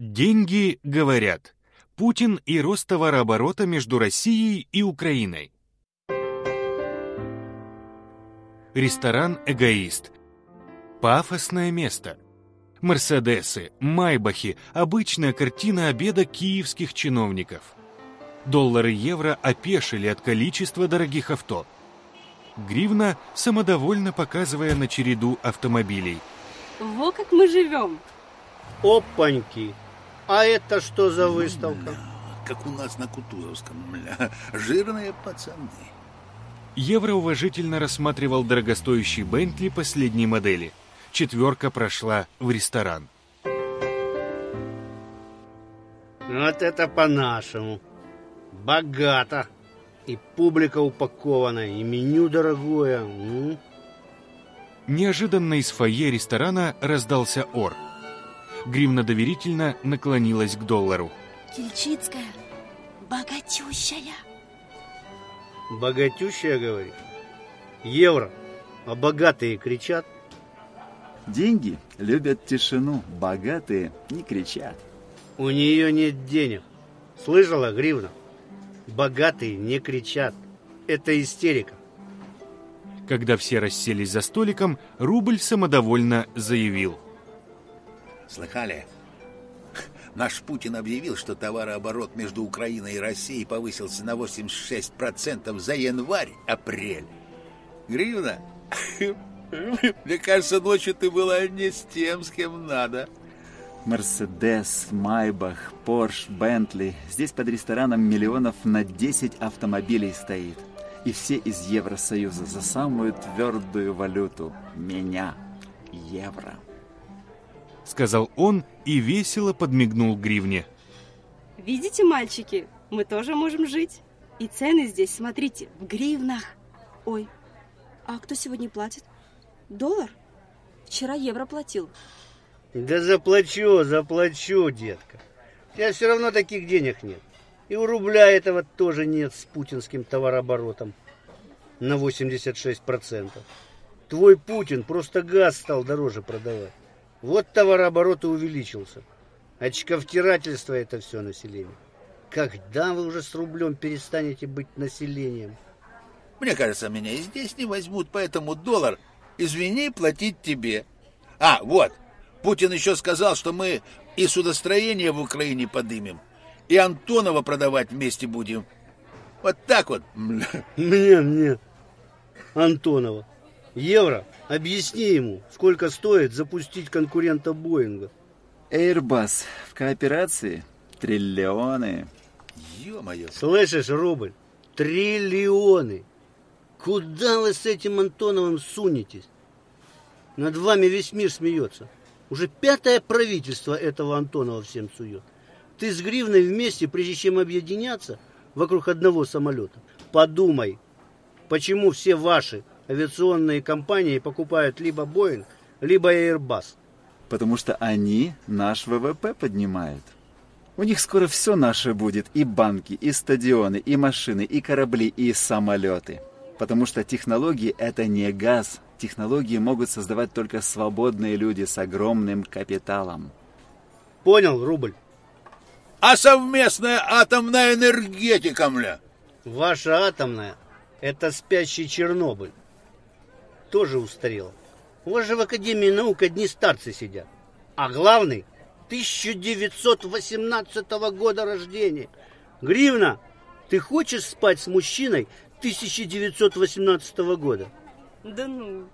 Деньги говорят. Путин и рост товарооборота между Россией и Украиной. Ресторан «Эгоист». Пафосное место. Мерседесы, майбахи – обычная картина обеда киевских чиновников. Доллары и евро опешили от количества дорогих авто. Гривна самодовольно показывая на череду автомобилей. Во как мы живем. Опаньки! А это что за выставка? Как у нас на Кутузовском, мля. Жирные пацаны. Евро уважительно рассматривал дорогостоящий Бентли последней модели. Четверка прошла в ресторан. Вот это по-нашему. Богато. И публика упакована, и меню дорогое. М? Неожиданно из фойе ресторана раздался ор. Гривна доверительно наклонилась к доллару. Кильчицкая, богатющая. Богатющая, говоришь? Евро. А богатые кричат. Деньги любят тишину, богатые не кричат. У нее нет денег. Слышала, Гривна? Богатые не кричат. Это истерика. Когда все расселись за столиком, Рубль самодовольно заявил. Слыхали? Наш Путин объявил, что товарооборот между Украиной и Россией повысился на 86% за январь-апрель. Гривна, мне кажется, ночью ты была не с тем, с кем надо. Мерседес, Майбах, Порш, Бентли. Здесь под рестораном миллионов на 10 автомобилей стоит. И все из Евросоюза за самую твердую валюту. Меня. Евро. Сказал он и весело подмигнул Гривне. Видите, мальчики, мы тоже можем жить. И цены здесь, смотрите, в гривнах. Ой, а кто сегодня платит? Доллар? Вчера евро платил. Да заплачу, заплачу, детка. У тебя все равно таких денег нет. И у рубля этого тоже нет с путинским товарооборотом на 86%. Твой Путин просто газ стал дороже продавать. Вот товарооборот и увеличился. Очковтирательство это все население. Когда вы уже с рублем перестанете быть населением? Мне кажется, меня и здесь не возьмут, поэтому доллар, извини, платить тебе. А, вот, Путин еще сказал, что мы и судостроение в Украине подымем, и Антонова продавать вместе будем. Вот так вот. Мне, мне. Антонова. Евро, объясни ему, сколько стоит запустить конкурента Боинга. Airbus в кооперации триллионы. Ё-моё. Слышишь, рубль? Триллионы. Куда вы с этим Антоновым сунетесь? Над вами весь мир смеется. Уже пятое правительство этого Антонова всем сует. Ты с Гривной вместе, прежде чем объединяться вокруг одного самолета, подумай, почему все ваши авиационные компании покупают либо Боинг, либо Airbus. Потому что они наш ВВП поднимают. У них скоро все наше будет. И банки, и стадионы, и машины, и корабли, и самолеты. Потому что технологии это не газ. Технологии могут создавать только свободные люди с огромным капиталом. Понял, рубль? А совместная атомная энергетика, мля. Ваша атомная – это спящий Чернобыль. Тоже устарела. У вас же в Академии наук одни старцы сидят. А главный – 1918 года рождения. Гривна, ты хочешь спать с мужчиной 1918 года? Да ну.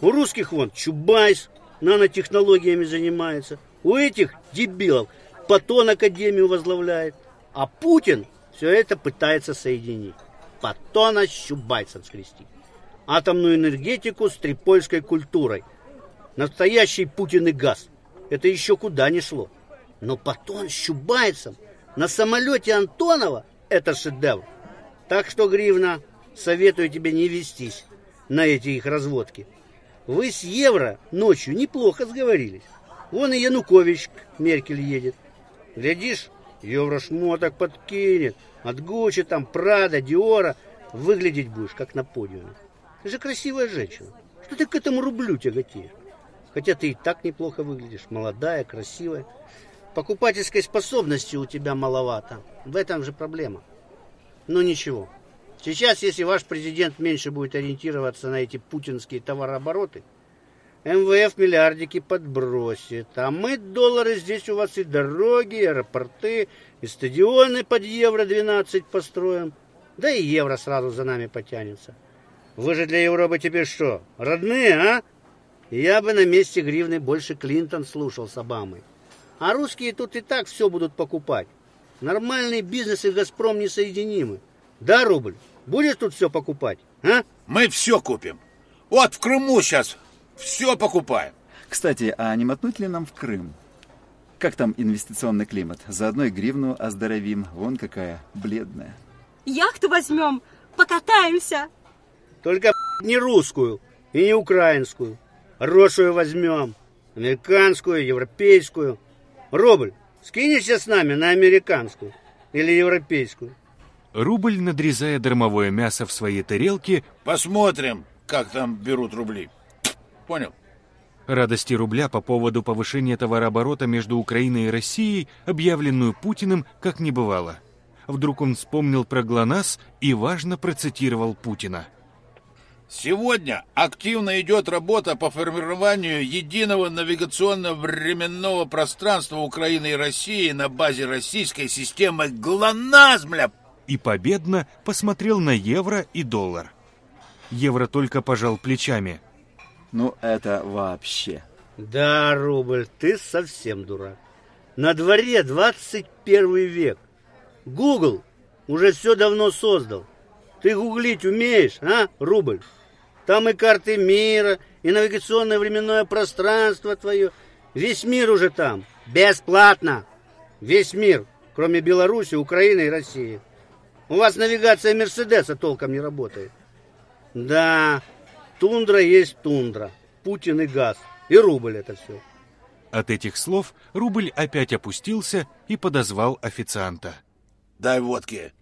У русских вон Чубайс нанотехнологиями занимается. У этих дебилов Патон Академию возглавляет. А Путин все это пытается соединить. Патона с Чубайсом скрестить. Атомную энергетику с трипольской культурой. Настоящий Путин и газ. Это еще куда не шло. Но Патон с Чубайсом на самолете Антонова – это шедевр. Так что, Гривна, советую тебе не вестись на эти их разводки. Вы с Евро ночью неплохо сговорились. Вон и Янукович к Меркель едет. Глядишь, Евро шмоток подкинет. От Гуччи, там, Прада, Диора. Выглядеть будешь, как на подиуме. Ты же красивая женщина. Что ты к этому рублю тяготеешь? Хотя ты и так неплохо выглядишь. Молодая, красивая. покупательской способности у тебя маловато. В этом же проблема. Но ничего. Сейчас, если ваш президент меньше будет ориентироваться на эти путинские товарообороты, МВФ миллиардики подбросит. А мы доллары здесь у вас и дороги, и аэропорты, и стадионы под евро-12 построим. Да и евро сразу за нами потянется. Вы же для Европы теперь что, родные, а? Я бы на месте гривны больше Клинтон слушал с Обамой. А русские тут и так все будут покупать. Нормальный бизнес и Газпром несоединимы. Да, рубль? Будешь тут все покупать, а? Мы все купим. Вот в Крыму сейчас все покупаем. Кстати, а не мотнуть ли нам в Крым? Как там инвестиционный климат? Заодно и гривну оздоровим. Вон какая бледная. Яхту возьмем, покатаемся. Только не русскую и не украинскую. Хорошую возьмем. Американскую, европейскую. Рубль, скинешься с нами на американскую или европейскую? Рубль, надрезая дармовое мясо в своей тарелке, Посмотрим, как там берут рубли. Понял? радости рубля по поводу повышения товарооборота между Украиной и Россией, объявленную Путиным, как не бывало. Вдруг он вспомнил про ГЛОНАСС и важно процитировал Путина. Сегодня активно идет работа по формированию единого навигационно-временного пространства Украины и России на базе российской системы ГЛОНАСС, бля. И победно посмотрел на евро и доллар. Евро только пожал плечами. Ну, это вообще. Да, рубль, ты совсем дурак. На дворе 21 век. Google уже все давно создал. Ты гуглить умеешь, а, рубль? Там и карты мира, и навигационное временное пространство твое. Весь мир уже там. Бесплатно. Весь мир, кроме Беларуси, Украины и России. У вас навигация Мерседеса толком не работает. Да, тундра есть тундра. Путин и газ. И рубль это все. От этих слов рубль опять опустился и подозвал официанта. Дай водки.